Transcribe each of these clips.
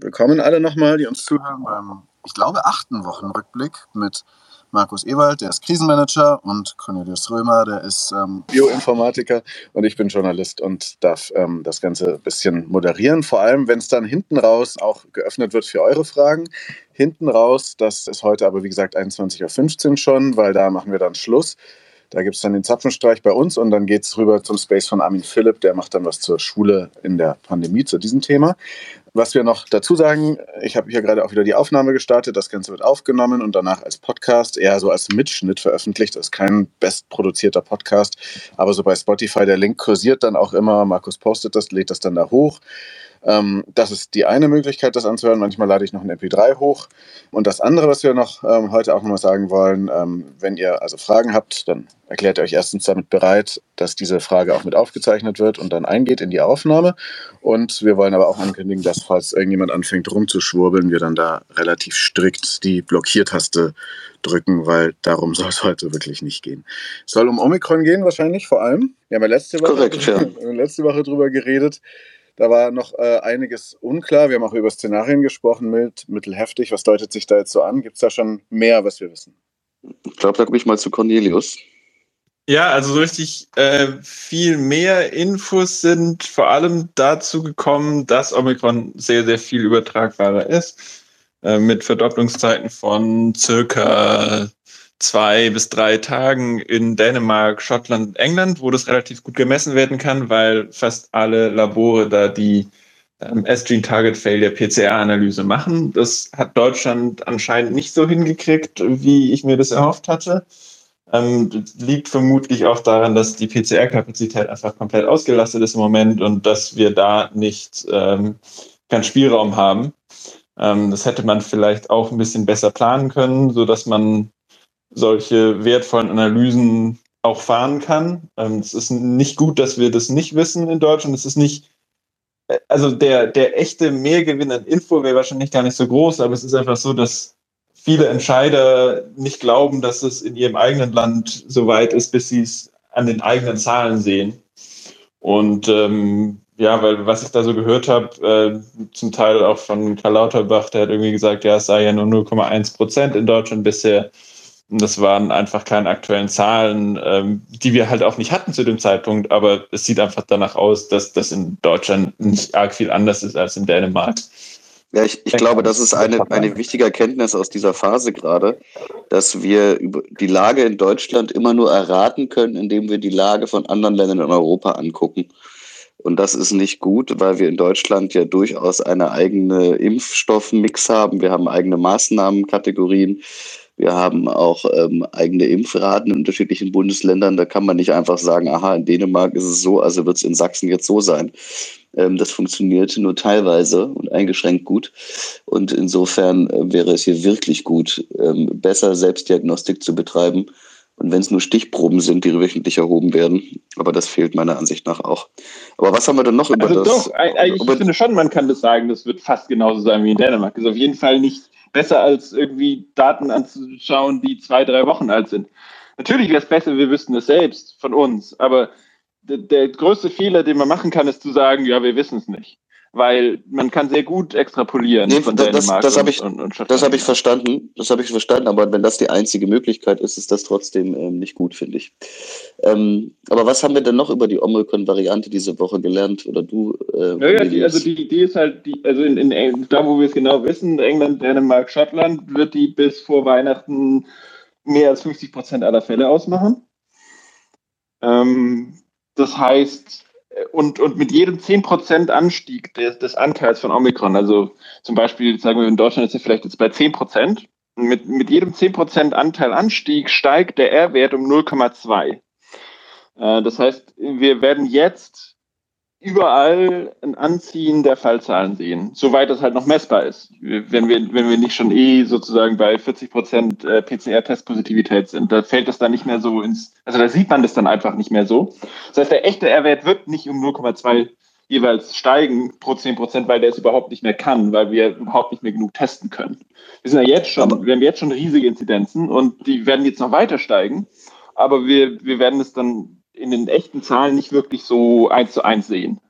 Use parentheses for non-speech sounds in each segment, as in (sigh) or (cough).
Willkommen alle nochmal, die uns zuhören beim, ich glaube, achten Wochenrückblick mit Markus Ewald, der ist Krisenmanager und Cornelius Römer, der ist ähm, Bioinformatiker und ich bin Journalist und darf ähm, das Ganze ein bisschen moderieren, vor allem wenn es dann hinten raus auch geöffnet wird für eure Fragen. Hinten raus, das ist heute aber wie gesagt 21.15 Uhr schon, weil da machen wir dann Schluss. Da gibt es dann den Zapfenstreich bei uns und dann geht es rüber zum Space von Armin Philipp, der macht dann was zur Schule in der Pandemie zu diesem Thema. Was wir noch dazu sagen, ich habe hier gerade auch wieder die Aufnahme gestartet. Das Ganze wird aufgenommen und danach als Podcast, eher so als Mitschnitt veröffentlicht. Das ist kein bestproduzierter Podcast, aber so bei Spotify, der Link kursiert dann auch immer. Markus postet das, lädt das dann da hoch. Ähm, das ist die eine Möglichkeit, das anzuhören. Manchmal lade ich noch ein MP3 hoch. Und das andere, was wir noch ähm, heute auch nochmal sagen wollen, ähm, wenn ihr also Fragen habt, dann erklärt ihr euch erstens damit bereit, dass diese Frage auch mit aufgezeichnet wird und dann eingeht in die Aufnahme. Und wir wollen aber auch ankündigen, dass falls irgendjemand anfängt rumzuschwurbeln, wir dann da relativ strikt die Blockiertaste drücken, weil darum soll es heute wirklich nicht gehen. Es soll um Omikron gehen wahrscheinlich vor allem. Wir haben ja letzte Woche, Korrekt, ja. letzte Woche drüber geredet. Da war noch äh, einiges unklar. Wir haben auch über Szenarien gesprochen, mild, mittelheftig. Was deutet sich da jetzt so an? Gibt es da schon mehr, was wir wissen? Ich glaube, da komme ich mal zu Cornelius. Ja, also so richtig äh, viel mehr Infos sind vor allem dazu gekommen, dass Omikron sehr, sehr viel übertragbarer ist. Äh, mit Verdopplungszeiten von circa zwei bis drei Tagen in Dänemark, Schottland, England, wo das relativ gut gemessen werden kann, weil fast alle Labore da die ähm, S-Gene Target Failure PCR-Analyse machen. Das hat Deutschland anscheinend nicht so hingekriegt, wie ich mir das erhofft hatte. Ähm, liegt vermutlich auch daran, dass die PCR-Kapazität einfach komplett ausgelastet ist im Moment und dass wir da nicht ähm, keinen Spielraum haben. Ähm, das hätte man vielleicht auch ein bisschen besser planen können, so dass man solche wertvollen Analysen auch fahren kann. Ähm, es ist nicht gut, dass wir das nicht wissen in Deutschland. Es ist nicht, äh, also der, der echte Mehrgewinn an Info wäre wahrscheinlich gar nicht so groß, aber es ist einfach so, dass viele Entscheider nicht glauben, dass es in ihrem eigenen Land so weit ist, bis sie es an den eigenen Zahlen sehen. Und ähm, ja, weil was ich da so gehört habe, äh, zum Teil auch von Karl Lauterbach, der hat irgendwie gesagt, ja, es sei ja nur 0,1 Prozent in Deutschland bisher. Das waren einfach keine aktuellen Zahlen, ähm, die wir halt auch nicht hatten zu dem Zeitpunkt. Aber es sieht einfach danach aus, dass das in Deutschland nicht arg viel anders ist als in Dänemark. Ja, ich, ich glaube, das ist eine, eine wichtige Erkenntnis aus dieser Phase gerade, dass wir die Lage in Deutschland immer nur erraten können, indem wir die Lage von anderen Ländern in Europa angucken. Und das ist nicht gut, weil wir in Deutschland ja durchaus eine eigene Impfstoffmix haben. Wir haben eigene Maßnahmenkategorien. Wir haben auch ähm, eigene Impfraten in unterschiedlichen Bundesländern. Da kann man nicht einfach sagen, aha, in Dänemark ist es so, also wird es in Sachsen jetzt so sein. Ähm, das funktioniert nur teilweise und eingeschränkt gut. Und insofern äh, wäre es hier wirklich gut, ähm, besser Selbstdiagnostik zu betreiben. Und wenn es nur Stichproben sind, die wöchentlich erhoben werden. Aber das fehlt meiner Ansicht nach auch. Aber was haben wir denn noch über also das? Doch, ich, ich finde schon, man kann das sagen, das wird fast genauso sein wie in Dänemark. Das ist auf jeden Fall nicht besser als irgendwie Daten anzuschauen, die zwei, drei Wochen alt sind. Natürlich wäre es besser, wir wüssten es selbst von uns, aber der, größte Fehler, den man machen kann, ist zu sagen, ja, wir wissen es nicht weil man kann sehr gut extrapolieren nee, von das, das, das habe ich, und, und das habe ich verstanden, das habe ich verstanden, aber wenn das die einzige Möglichkeit ist, ist das trotzdem ähm, nicht gut, finde ich. Ähm, aber was haben wir denn noch über die Omikron-Variante diese Woche gelernt oder du? Äh, naja, die, also die Idee ist halt, die, also in, in, da wo wir es genau wissen, England, Dänemark, Schottland, wird die bis vor Weihnachten mehr als 50 Prozent aller Fälle ausmachen. Ähm, das heißt, und, und mit jedem 10% Anstieg des, des Anteils von Omikron, also zum Beispiel, sagen wir in Deutschland ist er vielleicht jetzt bei 10%, mit, mit jedem 10% Anteil Anstieg steigt der R-Wert um 0,2. Äh, das heißt, wir werden jetzt überall ein Anziehen der Fallzahlen sehen, soweit das halt noch messbar ist. Wenn wir, wenn wir nicht schon eh sozusagen bei 40 Prozent äh, PCR-Testpositivität sind, da fällt das dann nicht mehr so ins, also da sieht man das dann einfach nicht mehr so. Das heißt, der echte R-Wert wird nicht um 0,2 jeweils steigen pro 10 Prozent, weil der es überhaupt nicht mehr kann, weil wir überhaupt nicht mehr genug testen können. Wir sind ja jetzt schon, wir haben jetzt schon riesige Inzidenzen und die werden jetzt noch weiter steigen, aber wir, wir werden es dann in den echten Zahlen nicht wirklich so eins zu eins sehen.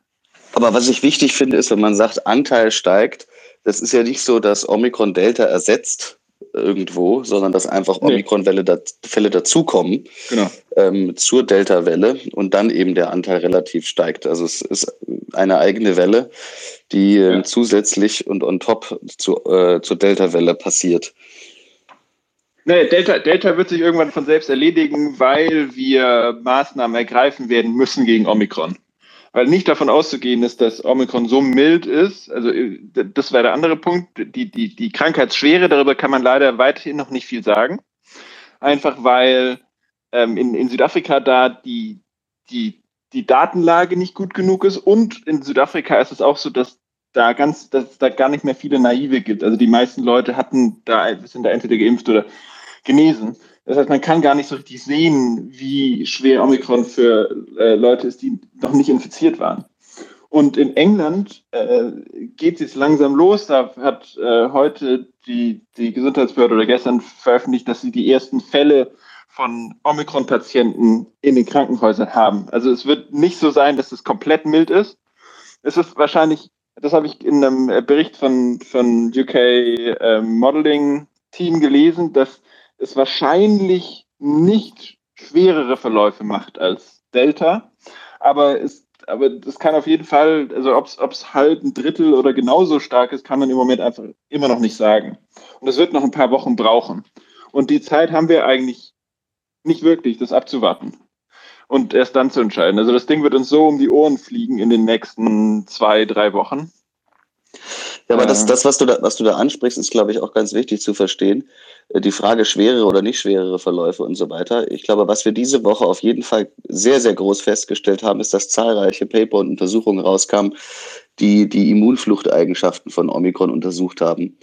Aber was ich wichtig finde, ist, wenn man sagt, Anteil steigt, das ist ja nicht so, dass Omikron Delta ersetzt irgendwo, sondern dass einfach Omikron-Fälle nee. dazukommen genau. ähm, zur Delta-Welle und dann eben der Anteil relativ steigt. Also es ist eine eigene Welle, die ähm, ja. zusätzlich und on top zu, äh, zur Delta-Welle passiert. Nee, Delta, Delta wird sich irgendwann von selbst erledigen, weil wir Maßnahmen ergreifen werden müssen gegen Omikron. Weil nicht davon auszugehen ist, dass Omikron so mild ist, also äh, das wäre der andere Punkt, die, die, die Krankheitsschwere, darüber kann man leider weiterhin noch nicht viel sagen. Einfach weil ähm, in, in Südafrika da die, die, die Datenlage nicht gut genug ist und in Südafrika ist es auch so, dass da ganz, dass da gar nicht mehr viele Naive gibt. Also die meisten Leute hatten da, sind da entweder geimpft oder genesen. Das heißt, man kann gar nicht so richtig sehen, wie schwer Omikron für äh, Leute ist, die noch nicht infiziert waren. Und in England äh, geht es langsam los. Da hat äh, heute die, die Gesundheitsbehörde oder gestern veröffentlicht, dass sie die ersten Fälle von Omikron-Patienten in den Krankenhäusern haben. Also es wird nicht so sein, dass es komplett mild ist. Es ist wahrscheinlich, das habe ich in einem Bericht von, von UK äh, Modeling Team gelesen, dass es wahrscheinlich nicht schwerere Verläufe macht als Delta, aber es, aber das kann auf jeden Fall, also ob es halt ein Drittel oder genauso stark ist, kann man im Moment einfach immer noch nicht sagen. Und es wird noch ein paar Wochen brauchen. Und die Zeit haben wir eigentlich nicht wirklich, das abzuwarten und erst dann zu entscheiden. Also das Ding wird uns so um die Ohren fliegen in den nächsten zwei, drei Wochen. Ja, aber das, das was, du da, was du da ansprichst, ist, glaube ich, auch ganz wichtig zu verstehen. Äh, die Frage schwerere oder nicht schwerere Verläufe und so weiter. Ich glaube, was wir diese Woche auf jeden Fall sehr, sehr groß festgestellt haben, ist, dass zahlreiche Paper und Untersuchungen rauskamen, die die Immunfluchteigenschaften von Omikron untersucht haben.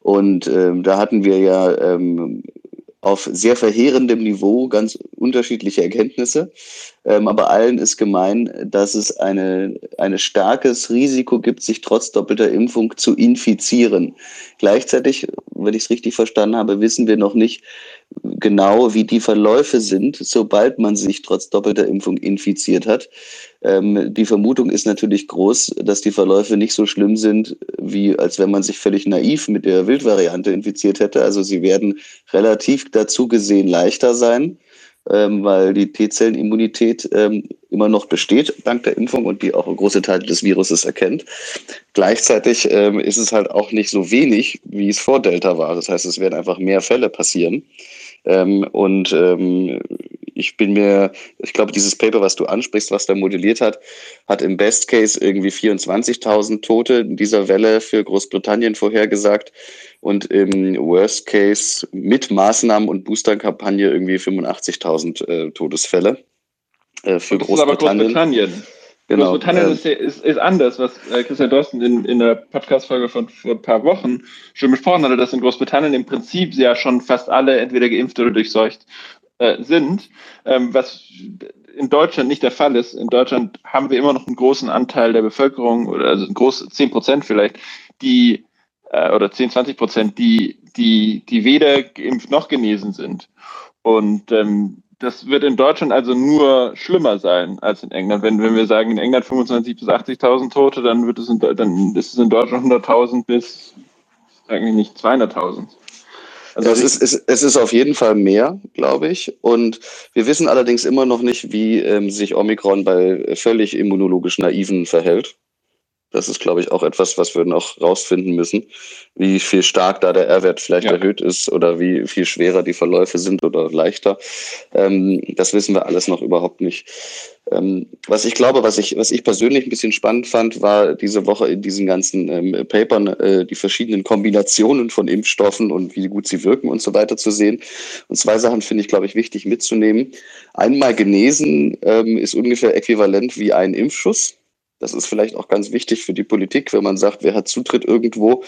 Und ähm, da hatten wir ja ähm, auf sehr verheerendem Niveau ganz unterschiedliche Erkenntnisse. Ähm, aber allen ist gemein, dass es eine, ein starkes Risiko gibt, sich trotz doppelter Impfung zu infizieren. Gleichzeitig, wenn ich es richtig verstanden habe, wissen wir noch nicht genau, wie die Verläufe sind, sobald man sich trotz doppelter Impfung infiziert hat. Ähm, die Vermutung ist natürlich groß, dass die Verläufe nicht so schlimm sind, wie als wenn man sich völlig naiv mit der Wildvariante infiziert hätte. Also sie werden relativ dazu gesehen leichter sein ähm, weil die T-Zellenimmunität ähm, immer noch besteht dank der Impfung und die auch große Teile des Viruses erkennt. Gleichzeitig ähm, ist es halt auch nicht so wenig, wie es vor Delta war. Das heißt, es werden einfach mehr Fälle passieren. Ähm, und ähm, ich bin mir, ich glaube, dieses Paper, was du ansprichst, was da modelliert hat, hat im Best Case irgendwie 24.000 Tote in dieser Welle für Großbritannien vorhergesagt und im Worst Case mit Maßnahmen und Boosterkampagne irgendwie 85.000 äh, Todesfälle äh, für Großbritannien. Großbritannien. Genau. Großbritannien ist, ist, ist, anders, was äh, Christian Dorsten in, in der Podcast-Folge von vor ein paar Wochen schon besprochen hatte, dass in Großbritannien im Prinzip ja schon fast alle entweder geimpft oder durchseucht äh, sind, ähm, was in Deutschland nicht der Fall ist. In Deutschland haben wir immer noch einen großen Anteil der Bevölkerung, oder also ein groß, 10 Prozent vielleicht, die äh, oder 10, 20 Prozent, die, die, die weder geimpft noch genesen sind. Und ähm, das wird in Deutschland also nur schlimmer sein als in England. Wenn, wenn wir sagen, in England 25.000 bis 80.000 Tote, dann wird es in, dann ist es in Deutschland 100.000 bis eigentlich nicht 200.000. Also es, ist, es, es ist auf jeden Fall mehr, glaube ich. Und wir wissen allerdings immer noch nicht, wie ähm, sich Omikron bei völlig immunologisch Naiven verhält. Das ist, glaube ich, auch etwas, was wir noch rausfinden müssen, wie viel stark da der R-Wert vielleicht ja. erhöht ist oder wie viel schwerer die Verläufe sind oder leichter. Ähm, das wissen wir alles noch überhaupt nicht. Ähm, was ich glaube, was ich, was ich persönlich ein bisschen spannend fand, war diese Woche in diesen ganzen ähm, Papern äh, die verschiedenen Kombinationen von Impfstoffen und wie gut sie wirken und so weiter zu sehen. Und zwei Sachen finde ich, glaube ich, wichtig mitzunehmen. Einmal genesen ähm, ist ungefähr äquivalent wie ein Impfschuss. Das ist vielleicht auch ganz wichtig für die Politik, wenn man sagt, wer hat Zutritt irgendwo,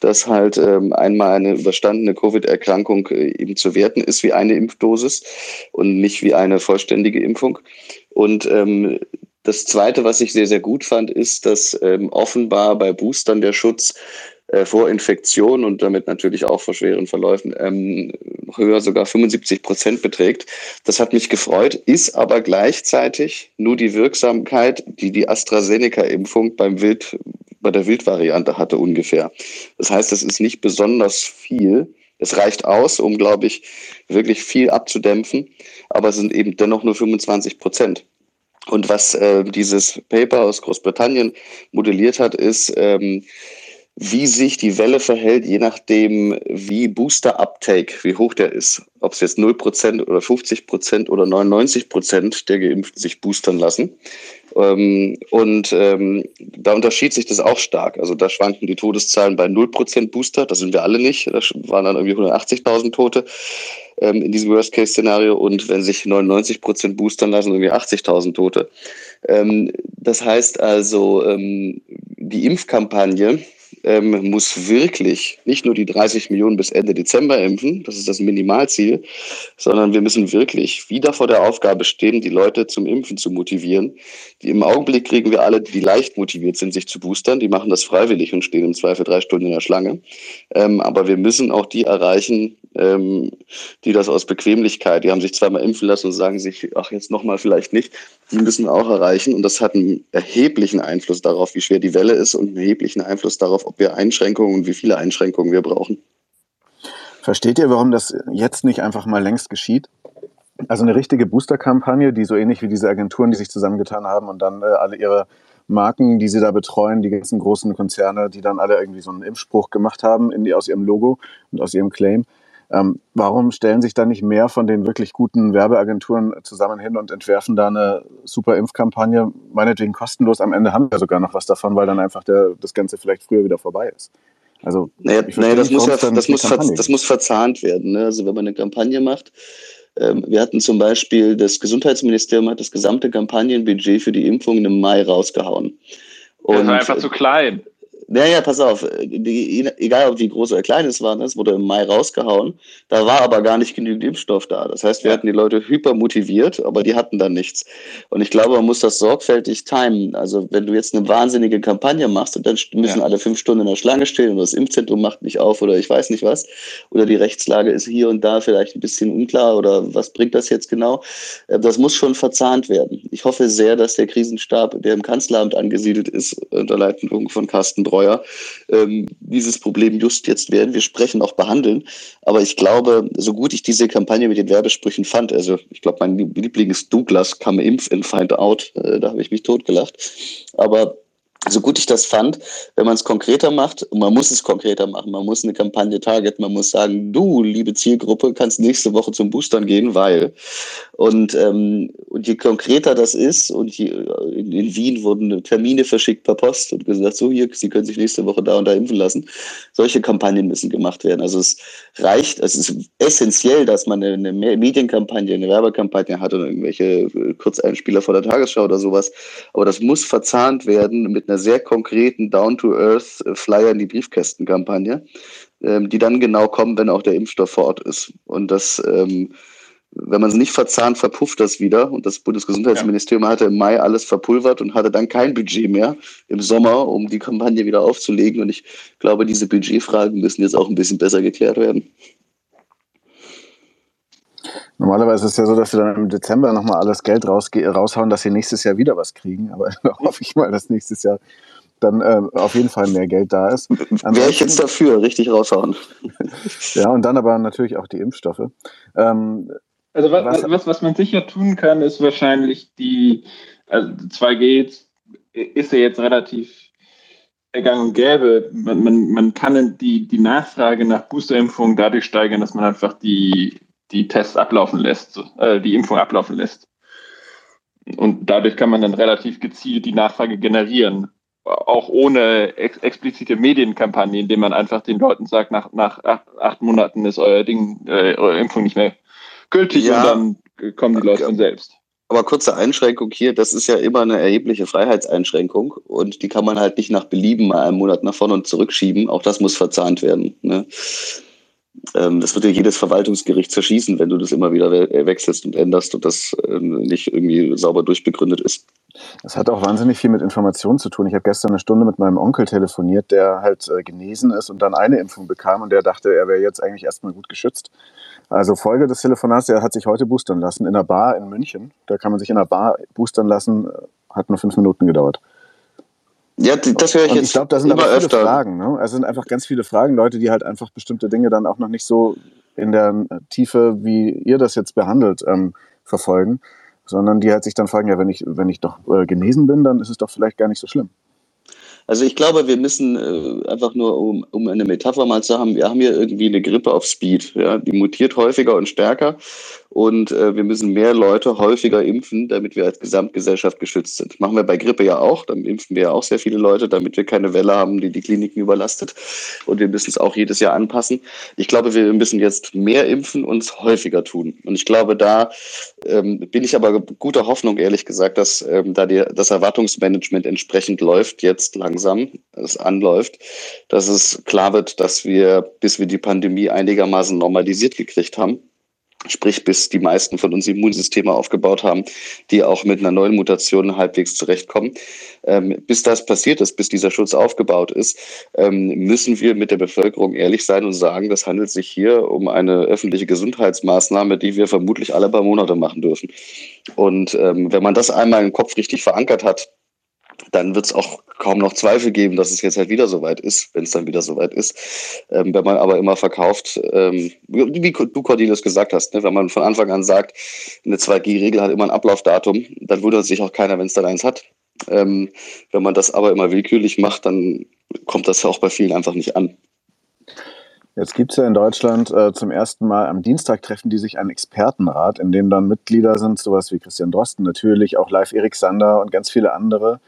dass halt ähm, einmal eine überstandene Covid-Erkrankung äh, eben zu werten ist wie eine Impfdosis und nicht wie eine vollständige Impfung. Und ähm, das Zweite, was ich sehr, sehr gut fand, ist, dass ähm, offenbar bei Boostern der Schutz äh, vor Infektion und damit natürlich auch vor schweren Verläufen ähm, höher sogar 75 Prozent beträgt. Das hat mich gefreut, ist aber gleichzeitig nur die Wirksamkeit, die die AstraZeneca-Impfung beim Wild bei der Wildvariante hatte ungefähr. Das heißt, es ist nicht besonders viel. Es reicht aus, um, glaube ich, wirklich viel abzudämpfen, aber es sind eben dennoch nur 25 Prozent. Und was äh, dieses Paper aus Großbritannien modelliert hat, ist, ähm, wie sich die Welle verhält, je nachdem, wie Booster-Uptake, wie hoch der ist. Ob es jetzt 0% oder 50% oder 99% der Geimpften sich boostern lassen. Ähm, und ähm, da unterschied sich das auch stark. Also da schwanken die Todeszahlen bei 0% Booster, das sind wir alle nicht. Da waren dann irgendwie 180.000 Tote ähm, in diesem Worst-Case-Szenario. Und wenn sich 99% boostern lassen, irgendwie 80.000 Tote. Ähm, das heißt also, ähm, die Impfkampagne ähm, muss wirklich nicht nur die 30 Millionen bis Ende Dezember impfen, das ist das Minimalziel, sondern wir müssen wirklich wieder vor der Aufgabe stehen, die Leute zum Impfen zu motivieren. Die Im Augenblick kriegen wir alle, die leicht motiviert sind, sich zu boostern, die machen das freiwillig und stehen im Zweifel drei Stunden in der Schlange. Ähm, aber wir müssen auch die erreichen, ähm, die das aus Bequemlichkeit, die haben sich zweimal impfen lassen und sagen sich, ach jetzt nochmal vielleicht nicht, die müssen auch erreichen. Und das hat einen erheblichen Einfluss darauf, wie schwer die Welle ist und einen erheblichen Einfluss darauf, ob wir Einschränkungen und wie viele Einschränkungen wir brauchen. Versteht ihr, warum das jetzt nicht einfach mal längst geschieht? Also eine richtige Booster-Kampagne, die so ähnlich wie diese Agenturen, die sich zusammengetan haben und dann äh, alle ihre Marken, die sie da betreuen, die ganzen großen Konzerne, die dann alle irgendwie so einen Impfspruch gemacht haben in die, aus ihrem Logo und aus ihrem Claim. Ähm, warum stellen sich da nicht mehr von den wirklich guten Werbeagenturen zusammen hin und entwerfen da eine super Impfkampagne, meinetwegen kostenlos? Am Ende haben wir sogar noch was davon, weil dann einfach der, das Ganze vielleicht früher wieder vorbei ist. Also, naja, naja das, muss ja, das, muss das muss verzahnt werden. Ne? Also, wenn man eine Kampagne macht, ähm, wir hatten zum Beispiel, das Gesundheitsministerium hat das gesamte Kampagnenbudget für die Impfung im Mai rausgehauen. Und das war einfach zu klein. Ja, ja, pass auf. Die, egal, ob wie groß oder klein es war, es wurde im Mai rausgehauen. Da war aber gar nicht genügend Impfstoff da. Das heißt, wir hatten die Leute hyper motiviert, aber die hatten dann nichts. Und ich glaube, man muss das sorgfältig timen. Also, wenn du jetzt eine wahnsinnige Kampagne machst und dann müssen ja. alle fünf Stunden in der Schlange stehen und das Impfzentrum macht nicht auf oder ich weiß nicht was, oder die Rechtslage ist hier und da vielleicht ein bisschen unklar oder was bringt das jetzt genau, äh, das muss schon verzahnt werden. Ich hoffe sehr, dass der Krisenstab, der im Kanzleramt angesiedelt ist, unter Leitung von Carsten Breuer, Steuer ähm, dieses Problem just jetzt werden wir sprechen, auch behandeln. Aber ich glaube, so gut ich diese Kampagne mit den Werbesprüchen fand, also ich glaube, mein Liebling ist Douglas, come impf and find out, äh, da habe ich mich totgelacht. Aber so gut ich das fand, wenn man es konkreter macht, und man muss es konkreter machen, man muss eine Kampagne targeten, man muss sagen, du, liebe Zielgruppe, kannst nächste Woche zum Boostern gehen, weil. Und, ähm, und je konkreter das ist, und je, in, in, Wien wurden Termine verschickt per Post und gesagt, so hier, Sie können sich nächste Woche da und da impfen lassen. Solche Kampagnen müssen gemacht werden. Also es reicht, es ist essentiell, dass man eine, eine Medienkampagne, eine Werbekampagne hat oder irgendwelche äh, Kurzeinspieler vor der Tagesschau oder sowas. Aber das muss verzahnt werden mit einer einer sehr konkreten Down-to-Earth-Flyer in die Briefkästenkampagne, ähm, die dann genau kommen, wenn auch der Impfstoff vor Ort ist. Und das, ähm, wenn man es nicht verzahnt, verpufft das wieder. Und das Bundesgesundheitsministerium ja. hatte im Mai alles verpulvert und hatte dann kein Budget mehr im Sommer, um die Kampagne wieder aufzulegen. Und ich glaube, diese Budgetfragen müssen jetzt auch ein bisschen besser geklärt werden. Normalerweise ist es ja so, dass sie dann im Dezember nochmal alles Geld raushauen, dass sie nächstes Jahr wieder was kriegen. Aber (laughs) da hoffe ich mal, dass nächstes Jahr dann äh, auf jeden Fall mehr Geld da ist. Wäre ich jetzt dafür, richtig raushauen. (laughs) ja, und dann aber natürlich auch die Impfstoffe. Ähm, also was, was, was, was man sicher tun kann, ist wahrscheinlich die, also 2G ist ja jetzt relativ gang und gäbe. Man, man, man kann die, die Nachfrage nach Boosterimpfungen dadurch steigern, dass man einfach die die Tests ablaufen lässt, äh, die Impfung ablaufen lässt. Und dadurch kann man dann relativ gezielt die Nachfrage generieren. Auch ohne ex explizite Medienkampagne, indem man einfach den Leuten sagt, nach, nach acht, acht Monaten ist euer Ding, äh, eure Impfung nicht mehr gültig ja. und dann kommen die Leute von selbst. Aber kurze Einschränkung hier, das ist ja immer eine erhebliche Freiheitseinschränkung und die kann man halt nicht nach Belieben mal einen Monat nach vorne und zurückschieben. Auch das muss verzahnt werden. Ne? Ähm, das wird ja jedes Verwaltungsgericht zerschießen, wenn du das immer wieder we äh, wechselst und änderst und das ähm, nicht irgendwie sauber durchbegründet ist. Das hat auch wahnsinnig viel mit Informationen zu tun. Ich habe gestern eine Stunde mit meinem Onkel telefoniert, der halt äh, genesen ist und dann eine Impfung bekam und der dachte, er wäre jetzt eigentlich erstmal gut geschützt. Also Folge des Telefonats, er hat sich heute boostern lassen in einer Bar in München. Da kann man sich in einer Bar boostern lassen, hat nur fünf Minuten gedauert. Ja, das höre ich und jetzt. Ich glaube, da sind aber viele öfter. Fragen. Ne? Es sind einfach ganz viele Fragen, Leute, die halt einfach bestimmte Dinge dann auch noch nicht so in der Tiefe, wie ihr das jetzt behandelt, ähm, verfolgen, sondern die halt sich dann fragen, ja, wenn ich, wenn ich doch äh, genesen bin, dann ist es doch vielleicht gar nicht so schlimm. Also ich glaube, wir müssen äh, einfach nur, um, um eine Metapher mal zu haben, wir haben hier irgendwie eine Grippe auf Speed. Ja? Die mutiert häufiger und stärker und äh, wir müssen mehr Leute häufiger impfen, damit wir als Gesamtgesellschaft geschützt sind. Machen wir bei Grippe ja auch, dann impfen wir ja auch sehr viele Leute, damit wir keine Welle haben, die die Kliniken überlastet. Und wir müssen es auch jedes Jahr anpassen. Ich glaube, wir müssen jetzt mehr impfen und es häufiger tun. Und ich glaube, da ähm, bin ich aber guter Hoffnung, ehrlich gesagt, dass ähm, da die, das Erwartungsmanagement entsprechend läuft, jetzt langsam, es anläuft, dass es klar wird, dass wir, bis wir die Pandemie einigermaßen normalisiert gekriegt haben, sprich bis die meisten von uns Immunsysteme aufgebaut haben, die auch mit einer neuen Mutation halbwegs zurechtkommen. Ähm, bis das passiert ist, bis dieser Schutz aufgebaut ist, ähm, müssen wir mit der Bevölkerung ehrlich sein und sagen, das handelt sich hier um eine öffentliche Gesundheitsmaßnahme, die wir vermutlich alle paar Monate machen dürfen. Und ähm, wenn man das einmal im Kopf richtig verankert hat, dann wird es auch kaum noch Zweifel geben, dass es jetzt halt wieder soweit ist, wenn es dann wieder soweit ist. Ähm, wenn man aber immer verkauft, ähm, wie du Cordelis gesagt hast, ne, wenn man von Anfang an sagt, eine 2G-Regel hat immer ein Ablaufdatum, dann wundert sich auch keiner, wenn es dann eins hat. Ähm, wenn man das aber immer willkürlich macht, dann kommt das auch bei vielen einfach nicht an. Jetzt gibt es ja in Deutschland äh, zum ersten Mal am Dienstag treffen die sich einen Expertenrat, in dem dann Mitglieder sind, sowas wie Christian Drosten natürlich, auch Live Erik Sander und ganz viele andere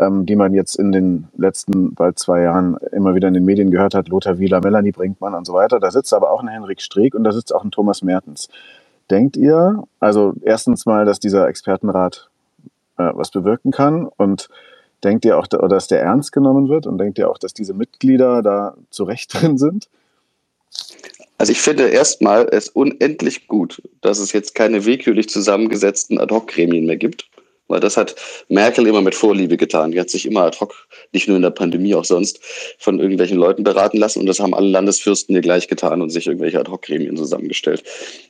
ähm, die man jetzt in den letzten bald zwei Jahren immer wieder in den Medien gehört hat, Lothar Wieler, Melanie Brinkmann und so weiter. Da sitzt aber auch ein Henrik Streeck und da sitzt auch ein Thomas Mertens. Denkt ihr, also erstens mal, dass dieser Expertenrat äh, was bewirken kann und denkt ihr auch, dass der ernst genommen wird und denkt ihr auch, dass diese Mitglieder da zu Recht (laughs) drin sind? Also ich finde erstmal es unendlich gut, dass es jetzt keine willkürlich zusammengesetzten Ad-Hoc-Gremien mehr gibt, weil das hat Merkel immer mit Vorliebe getan. Die hat sich immer ad hoc, nicht nur in der Pandemie, auch sonst, von irgendwelchen Leuten beraten lassen. Und das haben alle Landesfürsten ihr gleich getan und sich irgendwelche Ad-Hoc-Gremien zusammengestellt.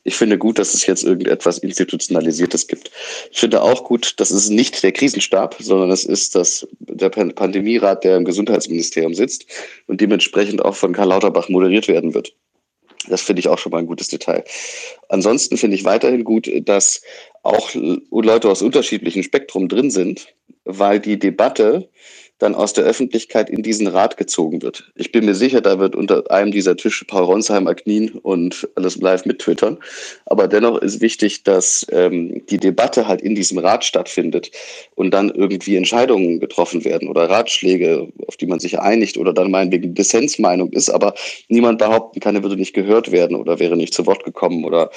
Ich finde gut, dass es jetzt irgendetwas Institutionalisiertes gibt. Ich finde auch gut, dass es nicht der Krisenstab, sondern es ist das, der Pandemierat, der im Gesundheitsministerium sitzt und dementsprechend auch von Karl Lauterbach moderiert werden wird. Das finde ich auch schon mal ein gutes Detail. Ansonsten finde ich weiterhin gut, dass auch Leute aus unterschiedlichen Spektrum drin sind, weil die Debatte dann aus der Öffentlichkeit in diesen Rat gezogen wird. Ich bin mir sicher, da wird unter einem dieser Tische Paul Ronsheimer knien und alles live mit twittern. Aber dennoch ist wichtig, dass ähm, die Debatte halt in diesem Rat stattfindet und dann irgendwie Entscheidungen getroffen werden oder Ratschläge, auf die man sich einigt oder dann meinetwegen Dissensmeinung ist, aber niemand behaupten kann, er würde nicht gehört werden oder wäre nicht zu Wort gekommen oder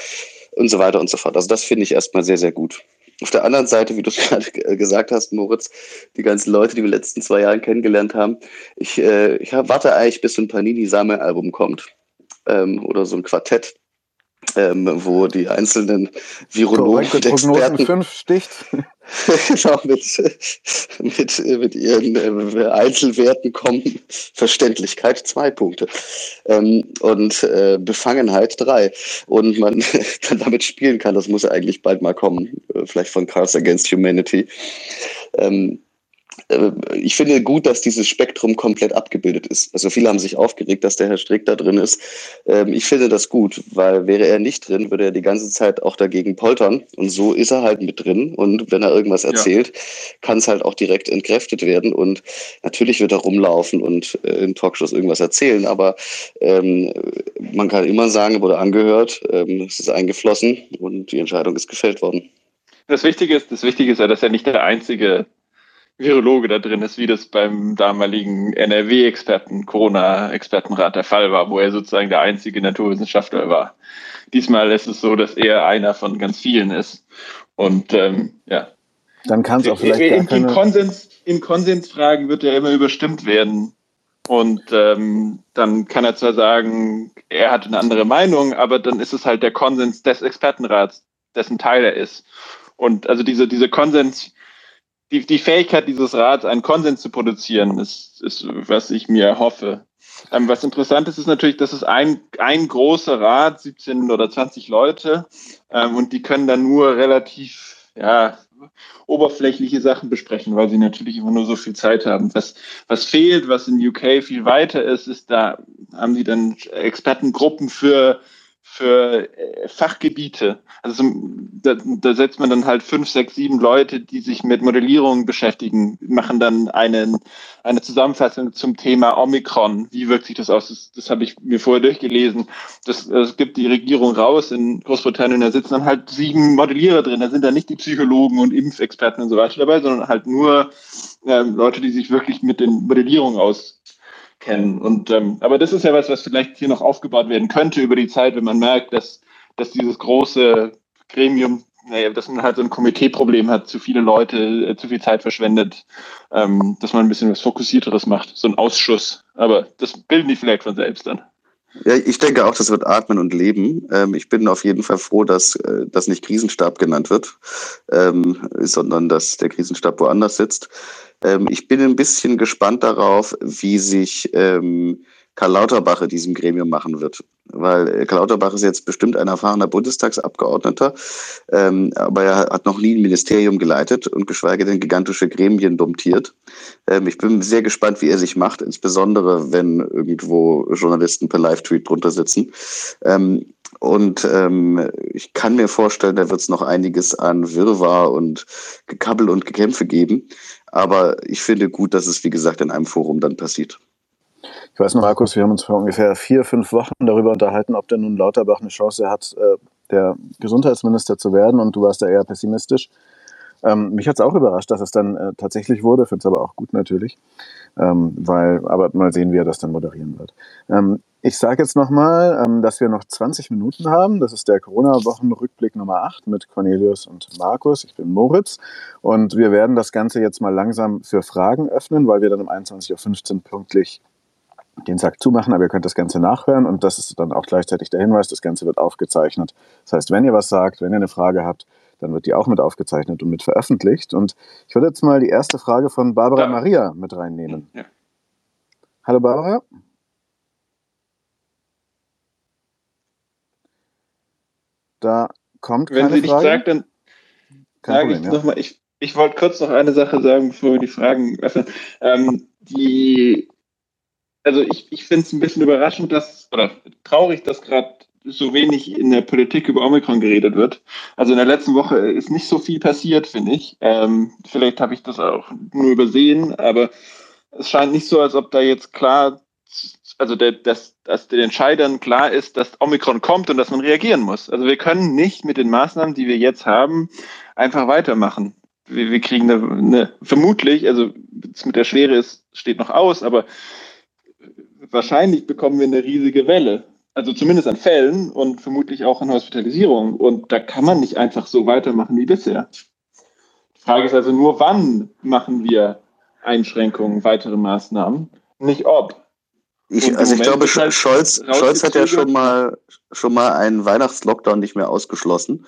und so weiter und so fort. Also das finde ich erstmal sehr, sehr gut. Auf der anderen Seite, wie du es (laughs) gerade gesagt hast, Moritz, die ganzen Leute, die wir in den letzten zwei Jahren kennengelernt haben, ich, äh, ich warte eigentlich, bis so ein Panini-Sammelalbum kommt ähm, oder so ein Quartett, ähm, wo die einzelnen Virologen und Experten... fünf sticht. (laughs) genau, mit, mit, mit ihren äh, Einzelwerten kommen. Verständlichkeit zwei Punkte. Ähm, und äh, Befangenheit drei. Und man (laughs) dann damit spielen kann, das muss eigentlich bald mal kommen. Äh, vielleicht von Cars Against Humanity. Ähm, äh, ich finde gut, dass dieses Spektrum komplett abgebildet ist. Also viele haben sich aufgeregt, dass der Herr Strick da drin ist. Ähm, ich finde das gut, weil wäre er nicht drin, würde er die ganze Zeit auch dagegen poltern. Und so ist er halt mit drin. Und wenn er irgendwas erzählt, ja. kann es halt auch direkt entkräftet werden. Und natürlich wird er rumlaufen und äh, in Talkshows irgendwas erzählen. Aber ähm, man kann immer sagen, er wurde angehört, ähm, es ist eingeflossen und die Entscheidung ist gefällt worden. Das Wichtige ist, das Wichtige ist ja, dass er nicht der einzige Virologe da drin ist, wie das beim damaligen NRW-Experten, Corona-Expertenrat der Fall war, wo er sozusagen der einzige Naturwissenschaftler war. Diesmal ist es so, dass er einer von ganz vielen ist. Und ähm, ja. Dann kann es auch vielleicht in, in, Konsens, in Konsensfragen wird er immer überstimmt werden. Und ähm, dann kann er zwar sagen, er hat eine andere Meinung, aber dann ist es halt der Konsens des Expertenrats, dessen Teil er ist. Und also diese, diese Konsens, die, die Fähigkeit dieses Rats, einen Konsens zu produzieren, ist, ist was ich mir hoffe. Ähm, was interessant ist, ist natürlich, dass es ein, ein großer Rat, 17 oder 20 Leute, ähm, und die können dann nur relativ, ja, oberflächliche Sachen besprechen, weil sie natürlich immer nur so viel Zeit haben. Was, was fehlt, was in UK viel weiter ist, ist, da haben sie dann Expertengruppen für für äh, Fachgebiete. Also da, da setzt man dann halt fünf, sechs, sieben Leute, die sich mit Modellierung beschäftigen, machen dann einen, eine Zusammenfassung zum Thema Omikron. Wie wirkt sich das aus? Das, das habe ich mir vorher durchgelesen. Das, das gibt die Regierung raus in Großbritannien. Da sitzen dann halt sieben Modellierer drin. Da sind dann nicht die Psychologen und Impfexperten und so weiter dabei, sondern halt nur äh, Leute, die sich wirklich mit den Modellierungen aus kennen. Und ähm, aber das ist ja was, was vielleicht hier noch aufgebaut werden könnte über die Zeit, wenn man merkt, dass, dass dieses große Gremium, naja, dass man halt so ein Komiteeproblem hat, zu viele Leute, äh, zu viel Zeit verschwendet, ähm, dass man ein bisschen was Fokussierteres macht, so ein Ausschuss. Aber das bilden die vielleicht von selbst dann. Ja, ich denke auch, das wird Atmen und Leben. Ähm, ich bin auf jeden Fall froh, dass äh, das nicht Krisenstab genannt wird, ähm, sondern dass der Krisenstab woanders sitzt. Ähm, ich bin ein bisschen gespannt darauf, wie sich ähm, Karl Lauterbach in diesem Gremium machen wird. Weil äh, Karl Lauterbach ist jetzt bestimmt ein erfahrener Bundestagsabgeordneter, ähm, aber er hat noch nie ein Ministerium geleitet und geschweige denn gigantische Gremien domptiert. Ähm, ich bin sehr gespannt, wie er sich macht, insbesondere wenn irgendwo Journalisten per Live-Tweet drunter sitzen. Ähm, und ähm, ich kann mir vorstellen, da wird es noch einiges an Wirrwarr und Gekabbel und Gekämpfe geben. Aber ich finde gut, dass es, wie gesagt, in einem Forum dann passiert. Ich weiß noch, Markus, wir haben uns vor ungefähr vier, fünf Wochen darüber unterhalten, ob denn nun Lauterbach eine Chance hat, äh, der Gesundheitsminister zu werden. Und du warst da eher pessimistisch. Ähm, mich hat es auch überrascht, dass es dann äh, tatsächlich wurde. Finde es aber auch gut natürlich. Ähm, weil, aber mal sehen, wie er das dann moderieren wird. Ähm, ich sage jetzt nochmal, ähm, dass wir noch 20 Minuten haben. Das ist der Corona-Wochenrückblick Nummer 8 mit Cornelius und Markus. Ich bin Moritz. Und wir werden das Ganze jetzt mal langsam für Fragen öffnen, weil wir dann um 21.15 Uhr pünktlich den Sack zumachen, aber ihr könnt das Ganze nachhören und das ist dann auch gleichzeitig der Hinweis, das Ganze wird aufgezeichnet. Das heißt, wenn ihr was sagt, wenn ihr eine Frage habt, dann wird die auch mit aufgezeichnet und mit veröffentlicht. Und ich würde jetzt mal die erste Frage von Barbara ja. Maria mit reinnehmen. Ja. Hallo Barbara. Da kommt Wenn keine sie nicht sagt, dann sage ich ja. nochmal, ich, ich wollte kurz noch eine Sache sagen, bevor wir die Fragen öffnen. Ähm, die, also ich, ich finde es ein bisschen überraschend, dass, oder traurig, dass gerade so wenig in der Politik über Omikron geredet wird. Also in der letzten Woche ist nicht so viel passiert, finde ich. Ähm, vielleicht habe ich das auch nur übersehen, aber es scheint nicht so, als ob da jetzt klar also der, dass, dass den Entscheidern klar ist, dass Omikron kommt und dass man reagieren muss. Also wir können nicht mit den Maßnahmen, die wir jetzt haben, einfach weitermachen. Wir, wir kriegen eine, eine, vermutlich, also mit der Schwere ist, steht noch aus, aber wahrscheinlich bekommen wir eine riesige Welle. Also zumindest an Fällen und vermutlich auch an Hospitalisierung. Und da kann man nicht einfach so weitermachen wie bisher. Die Frage ist also nur, wann machen wir Einschränkungen, weitere Maßnahmen, nicht ob. Ich, also ich glaube, halt Scholz, Scholz hat ja schon mal, schon mal einen Weihnachtslockdown nicht mehr ausgeschlossen.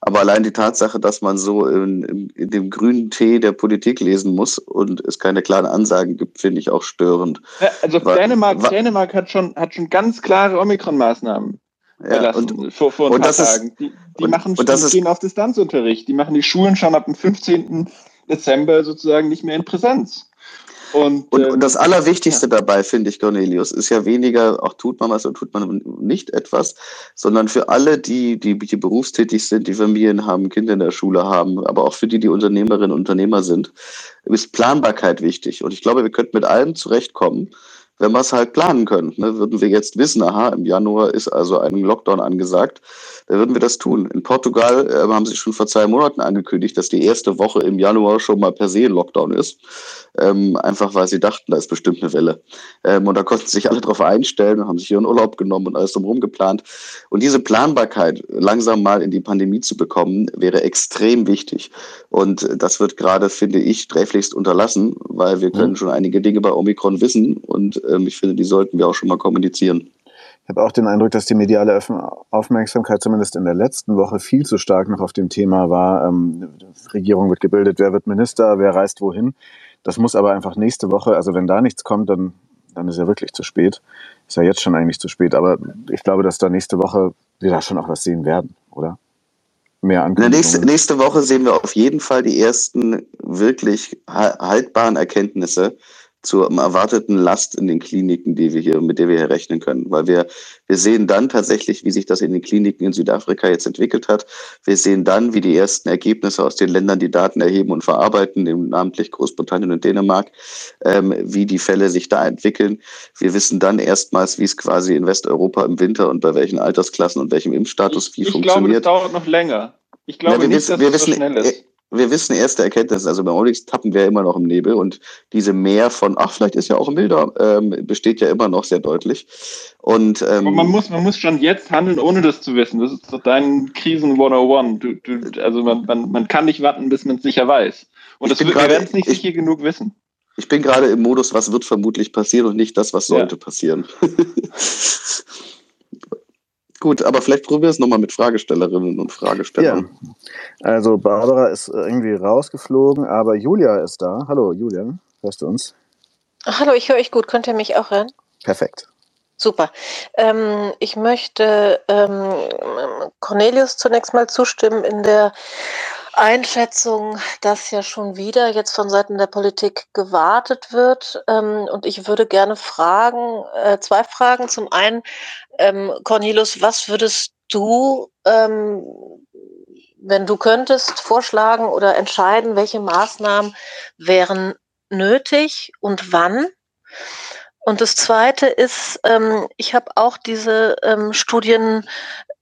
Aber allein die Tatsache, dass man so in, in, dem grünen Tee der Politik lesen muss und es keine klaren Ansagen gibt, finde ich auch störend. Ja, also Weil, Dänemark, Dänemark hat schon, hat schon ganz klare Omikron-Maßnahmen. Ja, und, vor, vor ein und paar Tagen. Ist, die, die und, machen und das gehen auf Distanzunterricht. Die machen die Schulen schon ab dem 15. Dezember sozusagen nicht mehr in Präsenz. Und, und, ähm, und das Allerwichtigste ja. dabei, finde ich, Cornelius, ist ja weniger, auch tut man was oder tut man nicht etwas, sondern für alle, die, die, die berufstätig sind, die Familien haben, Kinder in der Schule haben, aber auch für die, die Unternehmerinnen und Unternehmer sind, ist Planbarkeit wichtig. Und ich glaube, wir könnten mit allem zurechtkommen, wenn wir es halt planen können. Ne? Würden wir jetzt wissen, aha, im Januar ist also ein Lockdown angesagt, dann würden wir das tun. In Portugal äh, haben sie schon vor zwei Monaten angekündigt, dass die erste Woche im Januar schon mal per se ein Lockdown ist. Ähm, einfach weil sie dachten, da ist bestimmt eine Welle. Ähm, und da konnten sich alle darauf einstellen und haben sich ihren Urlaub genommen und alles drumherum geplant. Und diese Planbarkeit langsam mal in die Pandemie zu bekommen, wäre extrem wichtig. Und das wird gerade, finde ich, sträflichst unterlassen, weil wir können mhm. schon einige Dinge bei Omikron wissen und ähm, ich finde, die sollten wir auch schon mal kommunizieren. Ich habe auch den Eindruck, dass die mediale Aufmerksamkeit zumindest in der letzten Woche viel zu stark noch auf dem Thema war. Ähm, Regierung wird gebildet, wer wird Minister, wer reist wohin. Das muss aber einfach nächste Woche, also wenn da nichts kommt, dann, dann ist ja wirklich zu spät. Ist ja jetzt schon eigentlich zu spät, aber ich glaube, dass da nächste Woche wir da schon auch was sehen werden, oder? mehr Ankündigungen. Nächste, nächste Woche sehen wir auf jeden Fall die ersten wirklich haltbaren Erkenntnisse zur erwarteten Last in den Kliniken, die wir hier, mit der wir hier rechnen können. Weil wir, wir sehen dann tatsächlich, wie sich das in den Kliniken in Südafrika jetzt entwickelt hat. Wir sehen dann, wie die ersten Ergebnisse aus den Ländern, die Daten erheben und verarbeiten, namentlich Großbritannien und Dänemark, ähm, wie die Fälle sich da entwickeln. Wir wissen dann erstmals, wie es quasi in Westeuropa im Winter und bei welchen Altersklassen und welchem Impfstatus wie ich funktioniert. Ich glaube, das dauert noch länger. Ich glaube ja, wir nicht, wissen, dass wir es so schnell ist wir wissen erste Erkenntnisse. Also bei Onyx tappen wir immer noch im Nebel und diese Mehr von, ach, vielleicht ist ja auch ein Milder, ähm, besteht ja immer noch sehr deutlich. Und, ähm, man, muss, man muss schon jetzt handeln, ohne das zu wissen. Das ist doch dein Krisen 101. Du, du, also man, man, man kann nicht warten, bis man es sicher weiß. Und das, wir werden es nicht ich, sicher genug wissen. Ich bin gerade im Modus, was wird vermutlich passieren und nicht das, was sollte ja. passieren. (laughs) Gut, aber vielleicht probieren wir es nochmal mit Fragestellerinnen und Fragestellern. Ja. Also Barbara ist irgendwie rausgeflogen, aber Julia ist da. Hallo Julia, hörst du uns? Hallo, ich höre euch gut. Könnt ihr mich auch hören? Perfekt. Super. Ähm, ich möchte ähm, Cornelius zunächst mal zustimmen in der Einschätzung, dass ja schon wieder jetzt von Seiten der Politik gewartet wird. Ähm, und ich würde gerne fragen, äh, zwei Fragen. Zum einen, ähm, Cornelius, was würdest du, ähm, wenn du könntest, vorschlagen oder entscheiden, welche Maßnahmen wären nötig und wann? Und das Zweite ist, ähm, ich habe auch diese ähm, Studien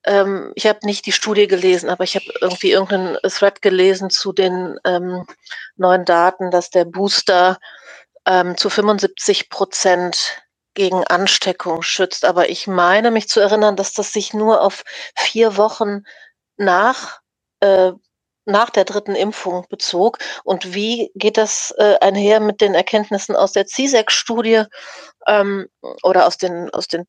ähm, ich habe nicht die Studie gelesen, aber ich habe irgendwie irgendeinen Thread gelesen zu den ähm, neuen Daten, dass der Booster ähm, zu 75 Prozent gegen Ansteckung schützt. Aber ich meine mich zu erinnern, dass das sich nur auf vier Wochen nach äh, nach der dritten Impfung bezog. Und wie geht das äh, einher mit den Erkenntnissen aus der CISEC-Studie ähm, oder aus den, aus den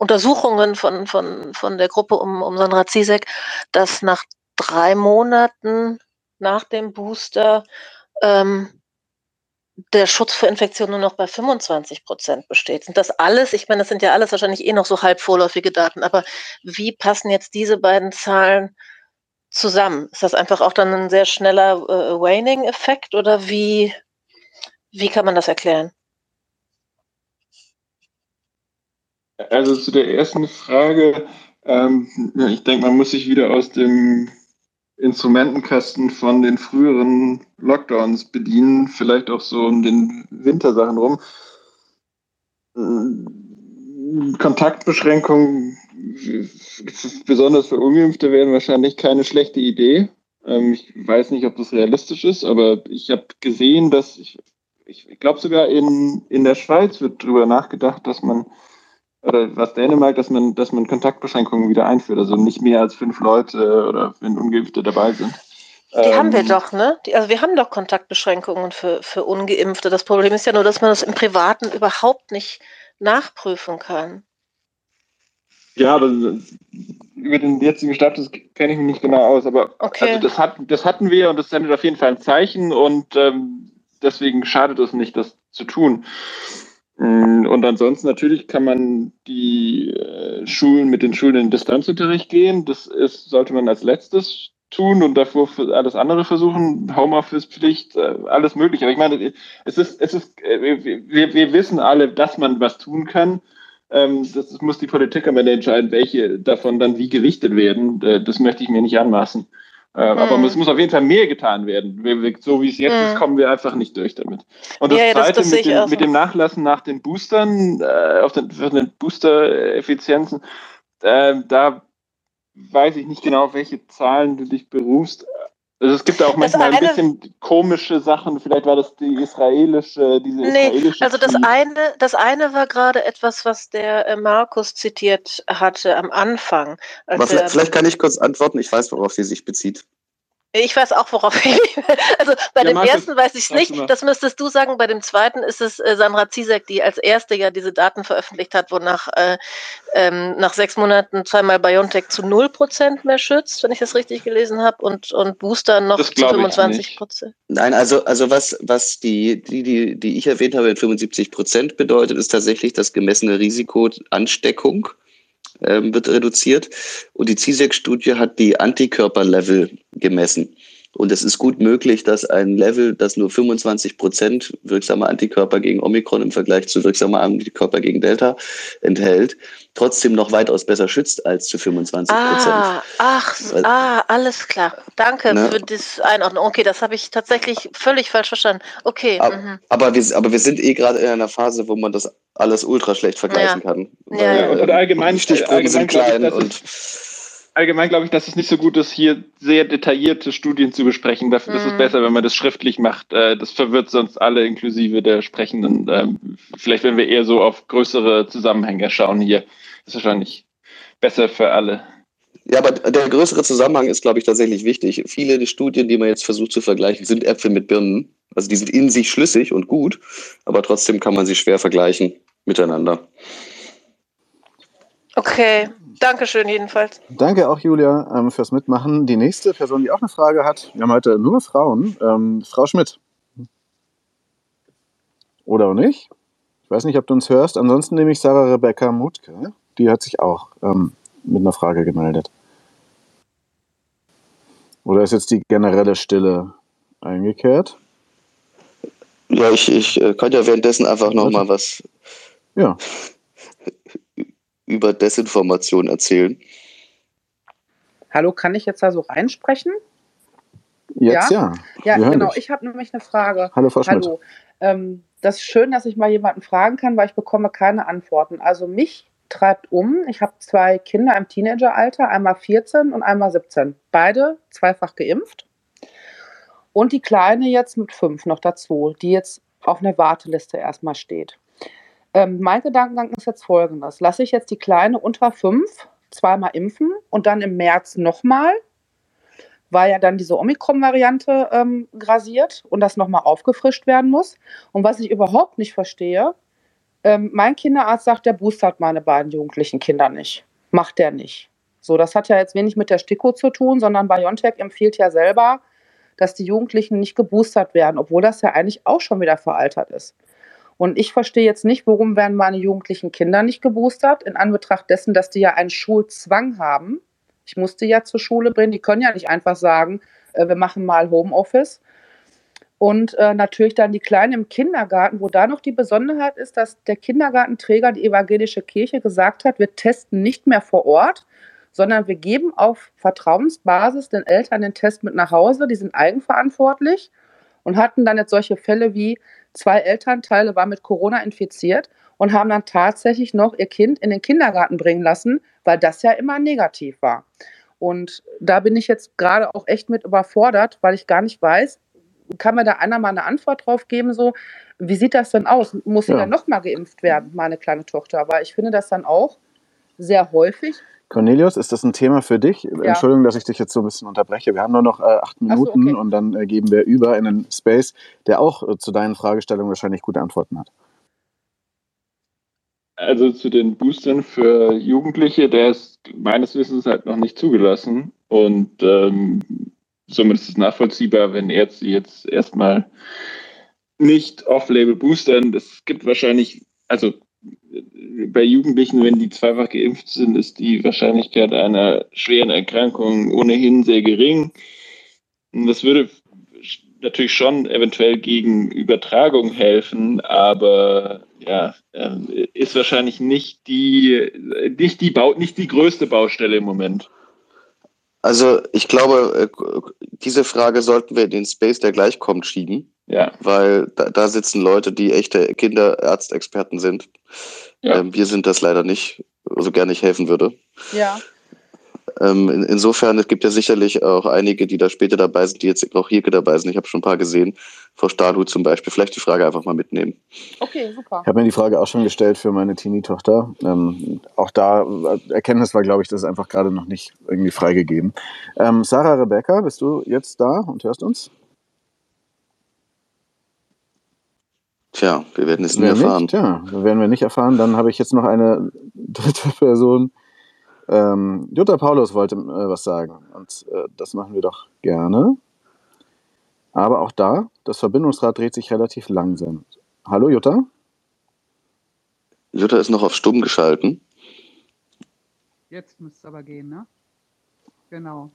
Untersuchungen von, von, von der Gruppe um, um Sandra Zizek, dass nach drei Monaten nach dem Booster ähm, der Schutz vor Infektionen nur noch bei 25 Prozent besteht. Sind das alles, ich meine, das sind ja alles wahrscheinlich eh noch so halb vorläufige Daten, aber wie passen jetzt diese beiden Zahlen zusammen? Ist das einfach auch dann ein sehr schneller äh, Waning-Effekt oder wie, wie kann man das erklären? Also zu der ersten Frage, ähm, ich denke, man muss sich wieder aus dem Instrumentenkasten von den früheren Lockdowns bedienen, vielleicht auch so um den Wintersachen rum. Kontaktbeschränkungen, besonders für Ungeimpfte, wären wahrscheinlich keine schlechte Idee. Ähm, ich weiß nicht, ob das realistisch ist, aber ich habe gesehen, dass ich, ich, ich glaube sogar in, in der Schweiz wird darüber nachgedacht, dass man oder was Dänemark, dass man, dass man Kontaktbeschränkungen wieder einführt, also nicht mehr als fünf Leute oder wenn Ungeimpfte dabei sind. Die ähm, haben wir ähm, doch, ne? Die, also wir haben doch Kontaktbeschränkungen für, für Ungeimpfte. Das Problem ist ja nur, dass man das im Privaten überhaupt nicht nachprüfen kann. Ja, aber über den jetzigen Status kenne ich mich nicht genau aus, aber okay. also das, hat, das hatten wir und das sendet auf jeden Fall ein Zeichen und ähm, deswegen schadet es nicht, das zu tun. Mm, und ansonsten natürlich kann man die äh, Schulen mit den Schulen in Distanzunterricht gehen. Das ist, sollte man als letztes tun und davor alles andere versuchen, Homeoffice-Pflicht, äh, alles mögliche. Aber ich meine, es ist, es ist, äh, wir, wir wissen alle, dass man was tun kann. Ähm, das muss die Politik am Ende entscheiden, welche davon dann wie gerichtet werden. Das möchte ich mir nicht anmaßen. Äh, aber mhm. es muss auf jeden Fall mehr getan werden. So wie es jetzt mhm. ist, kommen wir einfach nicht durch damit. Und das ja, Zweite das, das mit, dem, mit, dem, Nachlassen nach den Boostern, äh, auf den, den Booster-Effizienzen, äh, da weiß ich nicht genau, auf welche Zahlen du dich berufst. Also es gibt auch manchmal ein bisschen komische Sachen. Vielleicht war das die israelische, diese nee, israelische. Also das eine, das eine war gerade etwas, was der äh, Markus zitiert hatte am Anfang. Aber vielleicht, vielleicht kann ich kurz antworten. Ich weiß, worauf sie sich bezieht. Ich weiß auch, worauf ich. (laughs) Also bei ja, dem Markus, ersten weiß ich es nicht. Das müsstest du sagen. Bei dem zweiten ist es äh, Sandra Zizek, die als erste ja diese Daten veröffentlicht hat, wonach äh, ähm, nach sechs Monaten zweimal BioNTech zu 0% mehr schützt, wenn ich das richtig gelesen habe, und, und Booster noch zu 25 Prozent. Nein, also, also was, was die, die, die, die ich erwähnt habe, 75 Prozent bedeutet, ist tatsächlich das gemessene Risiko Ansteckung ähm, wird reduziert und die CISEC-Studie hat die Antikörperlevel gemessen. Und es ist gut möglich, dass ein Level, das nur 25 Prozent wirksamer Antikörper gegen Omikron im Vergleich zu wirksamer Antikörper gegen Delta enthält, trotzdem noch weitaus besser schützt als zu 25 Prozent. Ah, ach, Weil, ah, alles klar. Danke ne? für das Einordnung. Okay, das habe ich tatsächlich völlig falsch verstanden. Okay. Aber, mhm. aber, wir, aber wir sind eh gerade in einer Phase, wo man das alles ultra schlecht vergleichen ja. kann. Weil, ja, ja. Und, allgemein, Stichproben allgemein sind klein ich, und allgemein glaube ich, dass es nicht so gut ist, hier sehr detaillierte Studien zu besprechen. Dafür mhm. ist es besser, wenn man das schriftlich macht. Äh, das verwirrt sonst alle, inklusive der Sprechenden. Ähm, vielleicht, wenn wir eher so auf größere Zusammenhänge schauen hier, ist wahrscheinlich besser für alle. Ja, aber der größere Zusammenhang ist, glaube ich, tatsächlich wichtig. Viele der Studien, die man jetzt versucht zu vergleichen, sind Äpfel mit Birnen. Also die sind in sich schlüssig und gut, aber trotzdem kann man sie schwer vergleichen miteinander. Okay, danke schön jedenfalls. Danke auch, Julia, ähm, fürs Mitmachen. Die nächste Person, die auch eine Frage hat, wir haben heute nur Frauen, ähm, Frau Schmidt. Oder auch nicht? Ich weiß nicht, ob du uns hörst. Ansonsten nehme ich Sarah Rebecca Mutke. Die hat sich auch ähm, mit einer Frage gemeldet. Oder ist jetzt die generelle Stille eingekehrt? Ja, ich, ich äh, kann ja währenddessen einfach nochmal was ja (laughs) über Desinformation erzählen. Hallo, kann ich jetzt da so reinsprechen? Jetzt ja. Ja, ja genau. Dich. Ich habe nämlich eine Frage. Hallo, Frau Schmidt. Hallo. Ähm, das ist schön, dass ich mal jemanden fragen kann, weil ich bekomme keine Antworten. Also mich treibt um. Ich habe zwei Kinder im Teenageralter, einmal 14 und einmal 17. Beide zweifach geimpft. Und die Kleine jetzt mit fünf noch dazu, die jetzt auf einer Warteliste erstmal steht. Ähm, mein Gedankengang ist jetzt folgendes. Lasse ich jetzt die Kleine unter fünf zweimal impfen und dann im März nochmal, weil ja dann diese Omikron-Variante ähm, grasiert und das nochmal aufgefrischt werden muss. Und was ich überhaupt nicht verstehe, ähm, mein Kinderarzt sagt, der boostert meine beiden jugendlichen Kinder nicht. Macht der nicht. So, das hat ja jetzt wenig mit der STIKO zu tun, sondern BioNTech empfiehlt ja selber, dass die Jugendlichen nicht geboostert werden, obwohl das ja eigentlich auch schon wieder veraltert ist. Und ich verstehe jetzt nicht, warum werden meine jugendlichen Kinder nicht geboostert, in Anbetracht dessen, dass die ja einen Schulzwang haben. Ich musste ja zur Schule bringen. Die können ja nicht einfach sagen, äh, wir machen mal Homeoffice. Und äh, natürlich dann die Kleinen im Kindergarten, wo da noch die Besonderheit ist, dass der Kindergartenträger, die evangelische Kirche, gesagt hat, wir testen nicht mehr vor Ort, sondern wir geben auf Vertrauensbasis den Eltern den Test mit nach Hause. Die sind eigenverantwortlich und hatten dann jetzt solche Fälle wie, Zwei Elternteile waren mit Corona infiziert und haben dann tatsächlich noch ihr Kind in den Kindergarten bringen lassen, weil das ja immer negativ war. Und da bin ich jetzt gerade auch echt mit überfordert, weil ich gar nicht weiß, kann mir da einer mal eine Antwort drauf geben, so, wie sieht das denn aus? Muss sie ja. dann nochmal geimpft werden, meine kleine Tochter? Aber ich finde das dann auch sehr häufig, Cornelius, ist das ein Thema für dich? Ja. Entschuldigung, dass ich dich jetzt so ein bisschen unterbreche. Wir haben nur noch äh, acht Minuten so, okay. und dann äh, geben wir über in einen Space, der auch äh, zu deinen Fragestellungen wahrscheinlich gute Antworten hat. Also zu den Boostern für Jugendliche, der ist meines Wissens halt noch nicht zugelassen und ähm, somit ist es nachvollziehbar, wenn Ärzte jetzt erstmal nicht off-label boostern. Es gibt wahrscheinlich, also bei Jugendlichen, wenn die zweifach geimpft sind, ist die Wahrscheinlichkeit einer schweren Erkrankung ohnehin sehr gering. Und das würde natürlich schon eventuell gegen Übertragung helfen, aber ja, ähm, ist wahrscheinlich nicht die, nicht die, Bau, nicht die größte Baustelle im Moment. Also ich glaube, äh, diese Frage sollten wir in den Space, der gleich kommt, schieben. Ja. Weil da, da sitzen Leute, die echte Kinderärztexperten sind. Ja. Ähm, wir sind das leider nicht, so also gerne ich helfen würde. Ja. Ähm, in, insofern, es gibt ja sicherlich auch einige, die da später dabei sind, die jetzt auch hier dabei sind. Ich habe schon ein paar gesehen. Frau Stahlhut zum Beispiel. Vielleicht die Frage einfach mal mitnehmen. Okay, super. Ich habe mir die Frage auch schon gestellt für meine Teenie-Tochter. Ähm, auch da, äh, Erkenntnis war, glaube ich, das ist einfach gerade noch nicht irgendwie freigegeben. Ähm, Sarah Rebecca, bist du jetzt da und hörst uns? Tja, wir werden es nie erfahren. Nicht, tja, werden wir nicht erfahren. Dann habe ich jetzt noch eine (laughs) dritte Person. Ähm, Jutta Paulus wollte äh, was sagen und äh, das machen wir doch gerne. Aber auch da, das Verbindungsrad dreht sich relativ langsam. Hallo Jutta? Jutta ist noch auf stumm geschalten. Jetzt müsste es aber gehen, ne? Genau.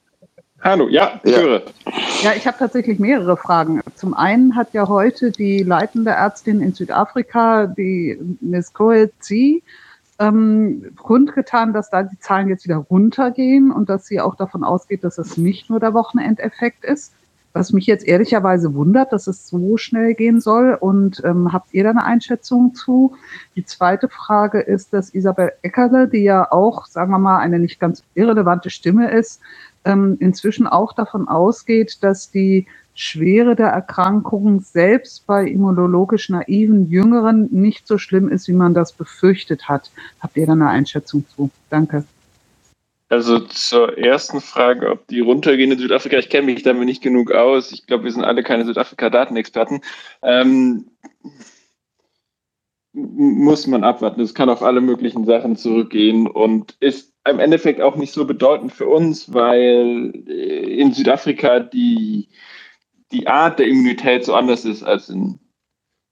Hallo, ja, ich ja. höre. Ja, ich habe tatsächlich mehrere Fragen. Zum einen hat ja heute die leitende Ärztin in Südafrika, die Ms. Coetzee, ähm, kundgetan, dass da die Zahlen jetzt wieder runtergehen und dass sie auch davon ausgeht, dass es nicht nur der Wochenendeffekt ist. Was mich jetzt ehrlicherweise wundert, dass es so schnell gehen soll. Und ähm, habt ihr da eine Einschätzung zu? Die zweite Frage ist, dass Isabel Eckerle, die ja auch, sagen wir mal, eine nicht ganz irrelevante Stimme ist, ähm, inzwischen auch davon ausgeht, dass die Schwere der Erkrankung selbst bei immunologisch naiven Jüngeren nicht so schlimm ist, wie man das befürchtet hat. Habt ihr da eine Einschätzung zu? Danke. Also zur ersten Frage, ob die runtergehen in Südafrika, ich kenne mich damit nicht genug aus. Ich glaube, wir sind alle keine Südafrika-Datenexperten. Ähm, muss man abwarten. Es kann auf alle möglichen Sachen zurückgehen und ist im Endeffekt auch nicht so bedeutend für uns, weil in Südafrika die, die Art der Immunität so anders ist als in,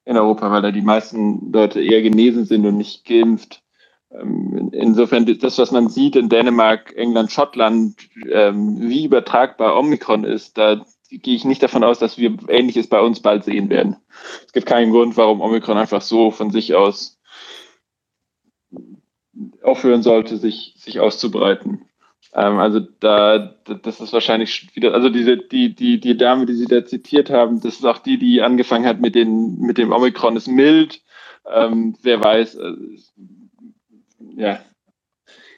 in Europa, weil da die meisten Leute eher genesen sind und nicht geimpft. Ähm, insofern, das, was man sieht in Dänemark, England, Schottland, ähm, wie übertragbar Omikron ist, da gehe ich nicht davon aus, dass wir Ähnliches bei uns bald sehen werden. Es gibt keinen Grund, warum Omikron einfach so von sich aus aufhören sollte, sich, sich auszubreiten. Ähm, also da, das ist wahrscheinlich wieder, also diese, die, die, die Dame, die Sie da zitiert haben, das ist auch die, die angefangen hat mit, den, mit dem Omikron ist mild. Ähm, wer weiß, äh, ja.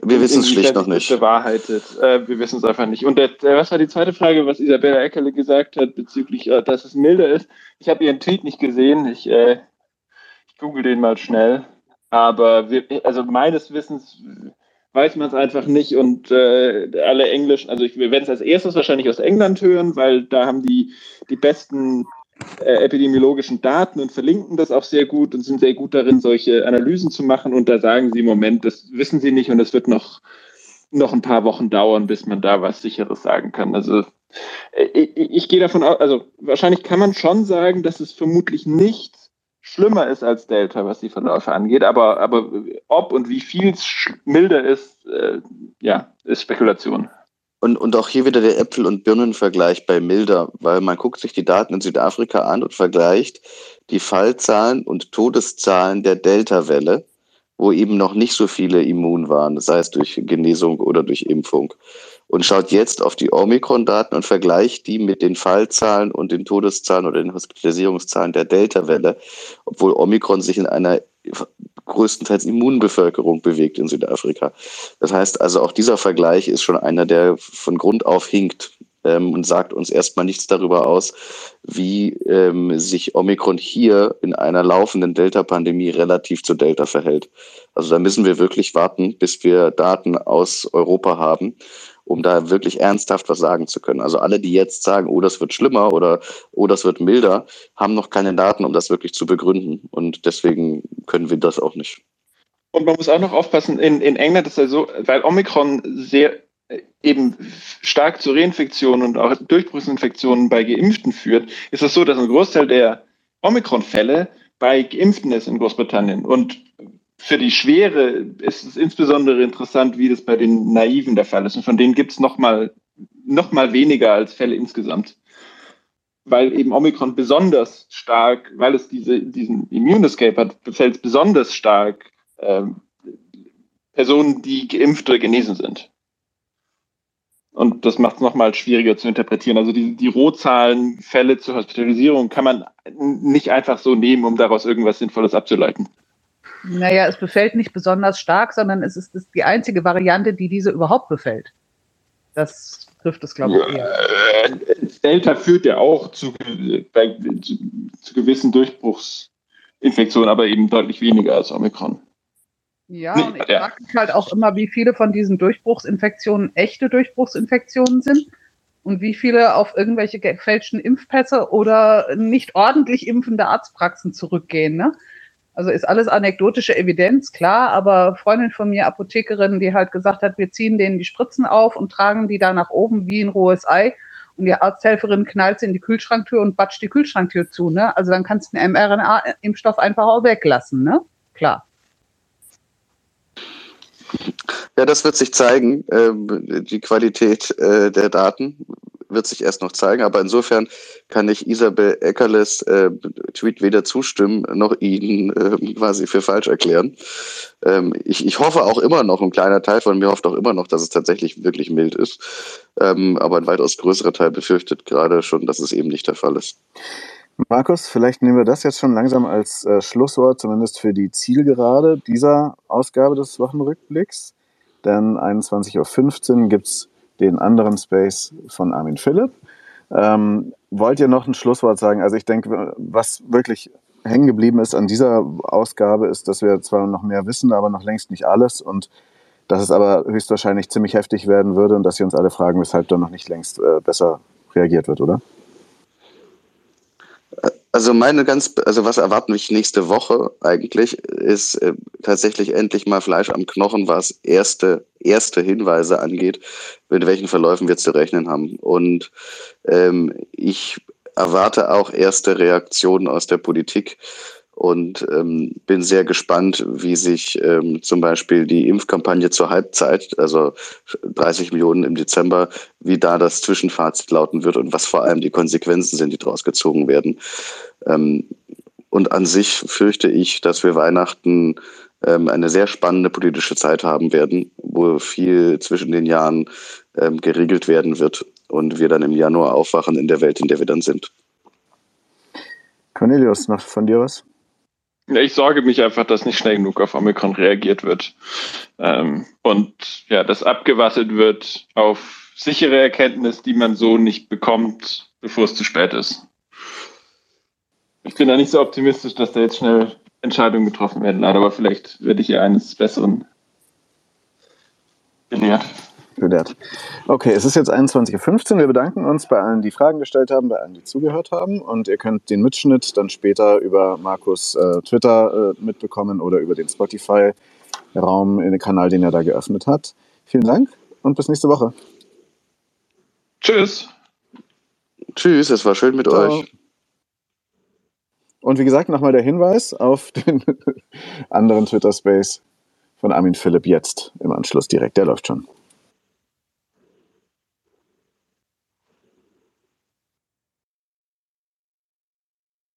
Wir wissen es schlicht noch nicht. Bewahrheitet. Äh, wir wissen es einfach nicht. Und der, der, was war die zweite Frage, was Isabella Eckerle gesagt hat bezüglich, äh, dass es milder ist? Ich habe ihren Tweet nicht gesehen. Ich, äh, ich google den mal schnell. Aber wir, also meines Wissens weiß man es einfach nicht und äh, alle Englischen, also ich, wir werden es als erstes wahrscheinlich aus England hören, weil da haben die die besten äh, epidemiologischen Daten und verlinken das auch sehr gut und sind sehr gut darin, solche Analysen zu machen. Und da sagen sie im Moment, das wissen sie nicht und es wird noch, noch ein paar Wochen dauern, bis man da was Sicheres sagen kann. Also äh, ich, ich gehe davon aus, also wahrscheinlich kann man schon sagen, dass es vermutlich nicht schlimmer ist als Delta, was die Verläufe angeht, aber, aber ob und wie viel es milder ist, äh, ja, ist Spekulation. Und, und auch hier wieder der Äpfel- und Birnenvergleich bei Milder, weil man guckt sich die Daten in Südafrika an und vergleicht die Fallzahlen und Todeszahlen der Delta-Welle, wo eben noch nicht so viele immun waren, sei es durch Genesung oder durch Impfung. Und schaut jetzt auf die Omikron-Daten und vergleicht die mit den Fallzahlen und den Todeszahlen oder den Hospitalisierungszahlen der Delta-Welle, obwohl Omikron sich in einer größtenteils Immunbevölkerung bewegt in Südafrika. Das heißt also, auch dieser Vergleich ist schon einer, der von Grund auf hinkt ähm, und sagt uns erstmal nichts darüber aus, wie ähm, sich Omikron hier in einer laufenden Delta-Pandemie relativ zu Delta verhält. Also da müssen wir wirklich warten, bis wir Daten aus Europa haben um da wirklich ernsthaft was sagen zu können. Also alle, die jetzt sagen, oh, das wird schlimmer oder oh, das wird milder, haben noch keine Daten, um das wirklich zu begründen. Und deswegen können wir das auch nicht. Und man muss auch noch aufpassen, in, in England ist ja so, weil Omikron sehr äh, eben stark zu Reinfektionen und auch Durchbruchsinfektionen bei Geimpften führt, ist es so, dass ein Großteil der Omikron-Fälle bei Geimpften ist in Großbritannien. Und für die Schwere ist es insbesondere interessant, wie das bei den Naiven der Fall ist. Und von denen gibt es noch mal, noch mal weniger als Fälle insgesamt. Weil eben Omikron besonders stark, weil es diese, diesen Immune Escape hat, befällt es besonders stark ähm, Personen, die geimpft oder genesen sind. Und das macht es nochmal schwieriger zu interpretieren. Also die, die Rohzahlen, Fälle zur Hospitalisierung kann man nicht einfach so nehmen, um daraus irgendwas Sinnvolles abzuleiten. Naja, es befällt nicht besonders stark, sondern es ist die einzige Variante, die diese überhaupt befällt. Das trifft es, glaube ich, eher. Delta führt ja auch zu, bei, zu, zu, gewissen Durchbruchsinfektionen, aber eben deutlich weniger als Omikron. Ja, und ich ja. frage mich halt auch immer, wie viele von diesen Durchbruchsinfektionen echte Durchbruchsinfektionen sind und wie viele auf irgendwelche gefälschten Impfpässe oder nicht ordentlich impfende Arztpraxen zurückgehen. Ne? Also ist alles anekdotische Evidenz, klar, aber Freundin von mir, Apothekerin, die halt gesagt hat, wir ziehen denen die Spritzen auf und tragen die da nach oben wie ein rohes Ei. Und die Arzthelferin knallt sie in die Kühlschranktür und batscht die Kühlschranktür zu, ne? Also dann kannst du den mRNA-Impfstoff einfach auch weglassen, ne? Klar. Ja, das wird sich zeigen. Ähm, die Qualität äh, der Daten wird sich erst noch zeigen. Aber insofern kann ich Isabel Eckerles äh, Tweet weder zustimmen noch ihn äh, quasi für falsch erklären. Ähm, ich, ich hoffe auch immer noch, ein kleiner Teil von mir hofft auch immer noch, dass es tatsächlich wirklich mild ist. Ähm, aber ein weitaus größerer Teil befürchtet gerade schon, dass es eben nicht der Fall ist. Markus, vielleicht nehmen wir das jetzt schon langsam als äh, Schlusswort, zumindest für die Zielgerade dieser Ausgabe des Wochenrückblicks. Denn 21.15 Uhr gibt es den anderen Space von Armin Philipp. Ähm, wollt ihr noch ein Schlusswort sagen? Also ich denke, was wirklich hängen geblieben ist an dieser Ausgabe, ist, dass wir zwar noch mehr wissen, aber noch längst nicht alles und dass es aber höchstwahrscheinlich ziemlich heftig werden würde und dass wir uns alle fragen, weshalb da noch nicht längst äh, besser reagiert wird, oder? Also meine ganz, also was erwarten mich nächste Woche eigentlich, ist äh, tatsächlich endlich mal Fleisch am Knochen, was erste, erste Hinweise angeht, mit welchen Verläufen wir zu rechnen haben. Und ähm, ich erwarte auch erste Reaktionen aus der Politik und ähm, bin sehr gespannt, wie sich ähm, zum Beispiel die Impfkampagne zur Halbzeit, also 30 Millionen im Dezember, wie da das Zwischenfazit lauten wird und was vor allem die Konsequenzen sind, die daraus gezogen werden. Ähm, und an sich fürchte ich, dass wir Weihnachten ähm, eine sehr spannende politische Zeit haben werden, wo viel zwischen den Jahren ähm, geregelt werden wird und wir dann im Januar aufwachen in der Welt, in der wir dann sind. Cornelius, noch von dir was? Ja, ich sorge mich einfach, dass nicht schnell genug auf Omikron reagiert wird. Ähm, und ja, dass abgewasselt wird auf sichere Erkenntnis, die man so nicht bekommt, bevor es zu spät ist. Ich bin da nicht so optimistisch, dass da jetzt schnell Entscheidungen getroffen werden, aber vielleicht werde ich ja eines Besseren belehrt gelehrt. Okay, es ist jetzt 21.15 Uhr. Wir bedanken uns bei allen, die Fragen gestellt haben, bei allen, die zugehört haben. Und ihr könnt den Mitschnitt dann später über Markus äh, Twitter äh, mitbekommen oder über den Spotify-Raum in den Kanal, den er da geöffnet hat. Vielen Dank und bis nächste Woche. Tschüss. Tschüss, es war schön mit Ciao. euch. Und wie gesagt, nochmal der Hinweis auf den (laughs) anderen Twitter-Space von Armin Philipp jetzt im Anschluss direkt. Der läuft schon.